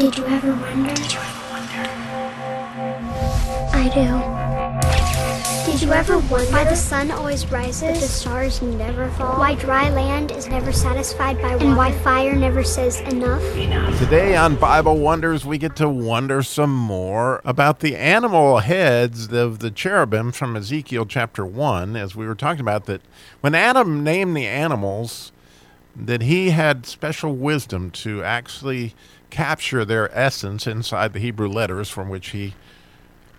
Did you ever wonder? Did you ever wonder? I do. Did you ever wonder why the sun always rises, but the stars never fall? Why dry land is never satisfied by water, and why fire never says enough? Today on Bible Wonders, we get to wonder some more about the animal heads of the cherubim from Ezekiel chapter 1, as we were talking about that when Adam named the animals, that he had special wisdom to actually capture their essence inside the Hebrew letters from which he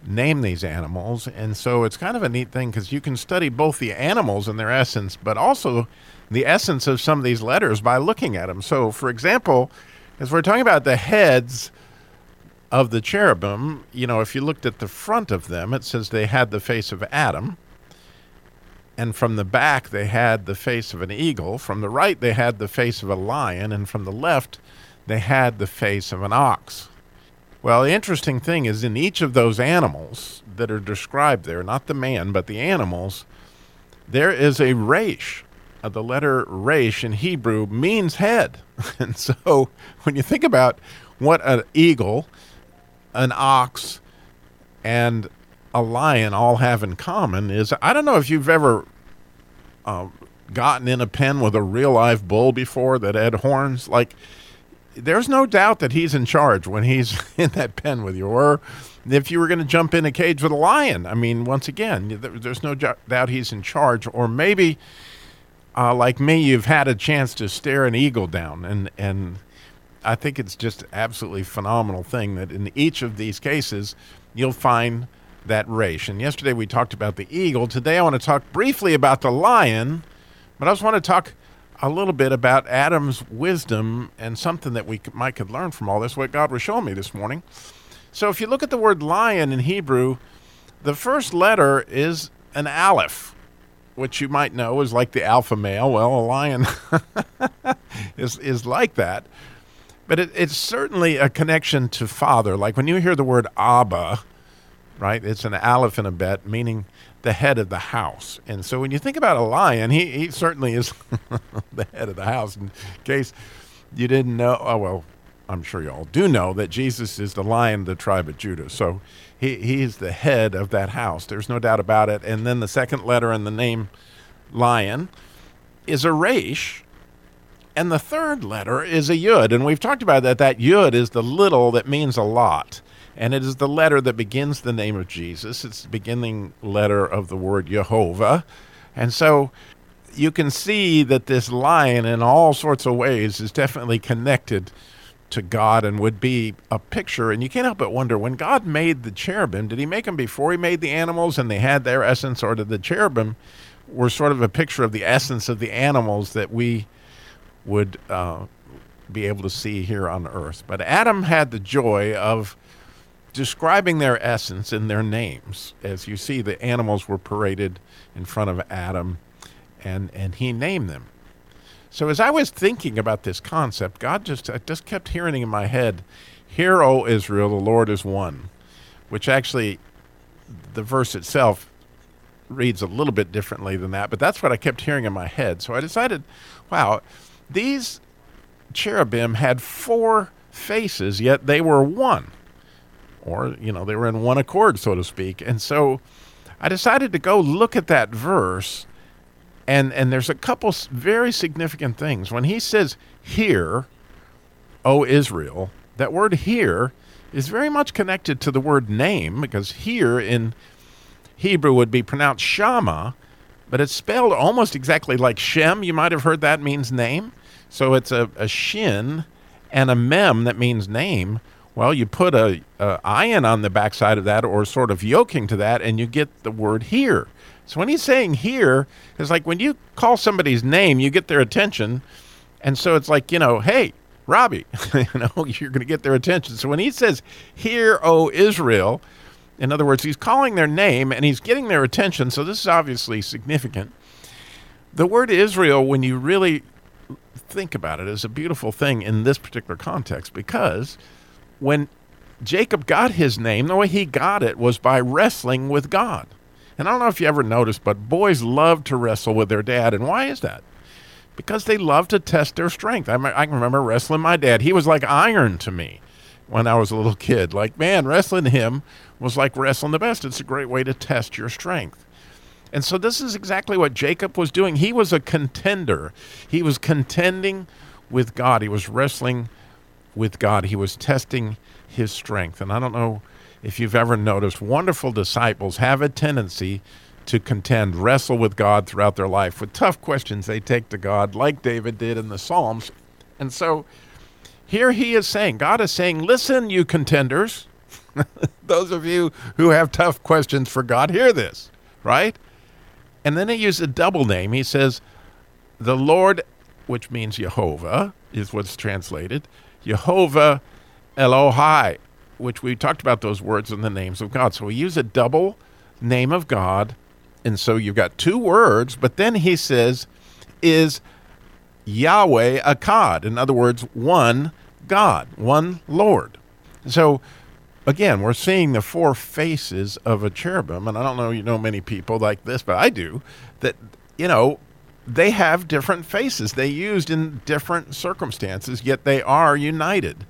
named these animals. And so it's kind of a neat thing because you can study both the animals and their essence, but also the essence of some of these letters by looking at them. So, for example, as we're talking about the heads of the cherubim, you know, if you looked at the front of them, it says they had the face of Adam. And from the back, they had the face of an eagle. From the right, they had the face of a lion. And from the left, they had the face of an ox. Well, the interesting thing is in each of those animals that are described there, not the man, but the animals, there is a resh. Uh, the letter resh in Hebrew means head. and so when you think about what an eagle, an ox, and a lion all have in common is I don't know if you've ever uh, gotten in a pen with a real live bull before that had horns. Like, there's no doubt that he's in charge when he's in that pen with you. Or if you were going to jump in a cage with a lion, I mean, once again, there's no doubt he's in charge. Or maybe, uh, like me, you've had a chance to stare an eagle down, and and I think it's just absolutely phenomenal thing that in each of these cases you'll find that resh. And yesterday we talked about the eagle. Today I want to talk briefly about the lion, but I just want to talk a little bit about Adam's wisdom and something that we might could learn from all this, what God was showing me this morning. So if you look at the word lion in Hebrew, the first letter is an aleph, which you might know is like the alpha male. Well, a lion is, is like that. But it, it's certainly a connection to father. Like when you hear the word Abba, right? It's an aleph and a bet, meaning the head of the house. And so when you think about a lion, he, he certainly is the head of the house. In case you didn't know, oh, well, I'm sure you all do know that Jesus is the lion of the tribe of Judah. So he, he is the head of that house. There's no doubt about it. And then the second letter in the name lion is a resh. And the third letter is a yud. And we've talked about that. That yud is the little that means a lot. And it is the letter that begins the name of Jesus. It's the beginning letter of the word Jehovah. And so you can see that this lion, in all sorts of ways, is definitely connected to God and would be a picture. And you can't help but wonder when God made the cherubim, did he make them before he made the animals and they had their essence, or did the cherubim were sort of a picture of the essence of the animals that we would uh, be able to see here on earth? But Adam had the joy of describing their essence in their names. As you see, the animals were paraded in front of Adam, and, and he named them. So as I was thinking about this concept, God just I just kept hearing in my head, "Hear, O Israel, the Lord is one," which actually, the verse itself reads a little bit differently than that, but that's what I kept hearing in my head. So I decided, wow, these cherubim had four faces, yet they were one or you know they were in one accord so to speak. And so i decided to go look at that verse and and there's a couple very significant things. When he says hear o israel that word hear is very much connected to the word name because hear in hebrew would be pronounced shama but it's spelled almost exactly like shem. You might have heard that means name. So it's a, a shin and a mem that means name well, you put a, a ayin on the backside of that, or sort of yoking to that, and you get the word hear. So when he's saying hear, it's like when you call somebody's name, you get their attention, and so it's like you know, hey, Robbie, you know, you're going to get their attention. So when he says, "Hear, O Israel," in other words, he's calling their name and he's getting their attention. So this is obviously significant. The word Israel, when you really think about it, is a beautiful thing in this particular context because when Jacob got his name, the way he got it was by wrestling with God. And I don't know if you ever noticed, but boys love to wrestle with their dad. And why is that? Because they love to test their strength. I, I can remember wrestling my dad. He was like iron to me. when I was a little kid. Like, man, wrestling him was like wrestling the best. It's a great way to test your strength. And so this is exactly what Jacob was doing. He was a contender. He was contending with God. He was wrestling with God. He was testing his strength. And I don't know if you've ever noticed, wonderful disciples have a tendency to contend, wrestle with God throughout their life with tough questions they take to God, like David did in the Psalms. And so here he is saying, God is saying, listen, you contenders. Those of you who have tough questions for God, hear this, right? And then he uses a double name. He says, the Lord, which means Jehovah, is what's translated. Jehovah Elohai, which we talked about those words in the names of God. So we use a double name of God. And so you've got two words, but then he says, is Yahweh Echad. In other words, one God, one Lord. So again, we're seeing the four faces of a cherubim, and I don't know you know many people like this, but I do, that you know, they have different faces. They used in different circumstances, yet they are united.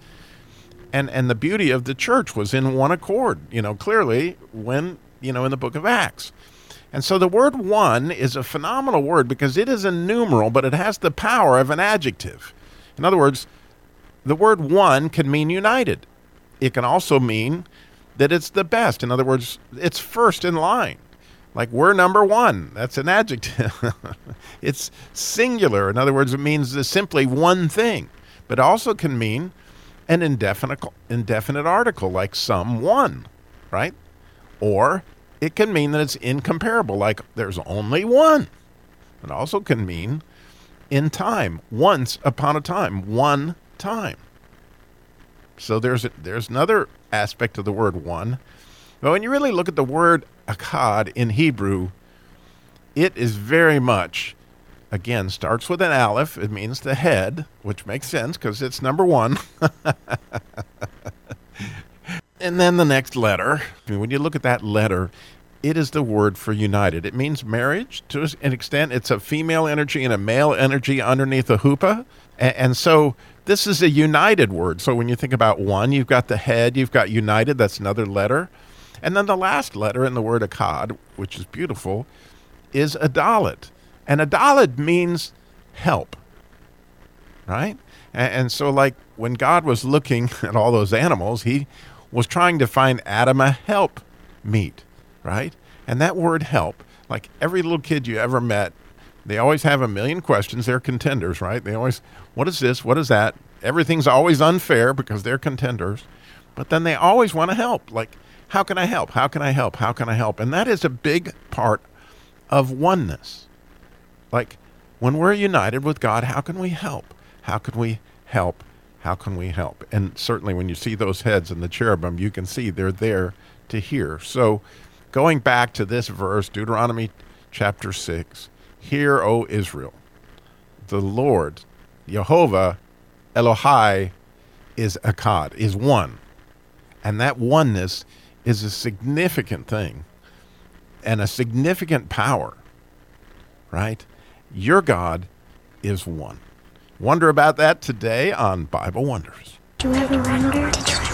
And and the beauty of the church was in one accord, you know, clearly when, you know, in the book of Acts. And so the word one is a phenomenal word because it is a numeral, but it has the power of an adjective. In other words, the word one can mean united. It can also mean that it's the best. In other words, it's first in line. Like we're number one. That's an adjective. it's singular. In other words, it means simply one thing. But also can mean an indefinite indefinite article like some one, right? Or it can mean that it's incomparable, like there's only one. It also can mean in time, once upon a time, one time. So there's a, there's another aspect of the word one. But when you really look at the word echad in Hebrew, it is very much, again, starts with an aleph. It means the head, which makes sense because it's number one. and then the next letter. When you look at that letter, it is the word for united. It means marriage to an extent. It's a female energy and a male energy underneath a huppah. And, so this is a united word. So when you think about one, you've got the head, you've got united, that's another letter. And then the last letter in the word echad, which is beautiful, is a dalet. And a dalet means help, right? And, and so, like when God was looking at all those animals, he was trying to find Adam a help meet right? And that word help, like every little kid you ever met, they always have a million questions. They're contenders, right? They always, what is this? What is that? Everything's always unfair because they're contenders. But then they always want to help. Like, how can I help? How can I help? How can I help? And that is a big part of oneness. Like, when we're united with God, how can we help? How can we help? How can we help? And certainly when you see those heads in the cherubim, you can see they're there to hear. So, Going back to this verse, Deuteronomy chapter 6 Hear, O Israel, the Lord, Jehovah, Elohai, is Echad, is one. And that oneness is a significant thing and a significant power, right? Your God is one. Wonder about that today on Bible Wonders. Do you ever wonder?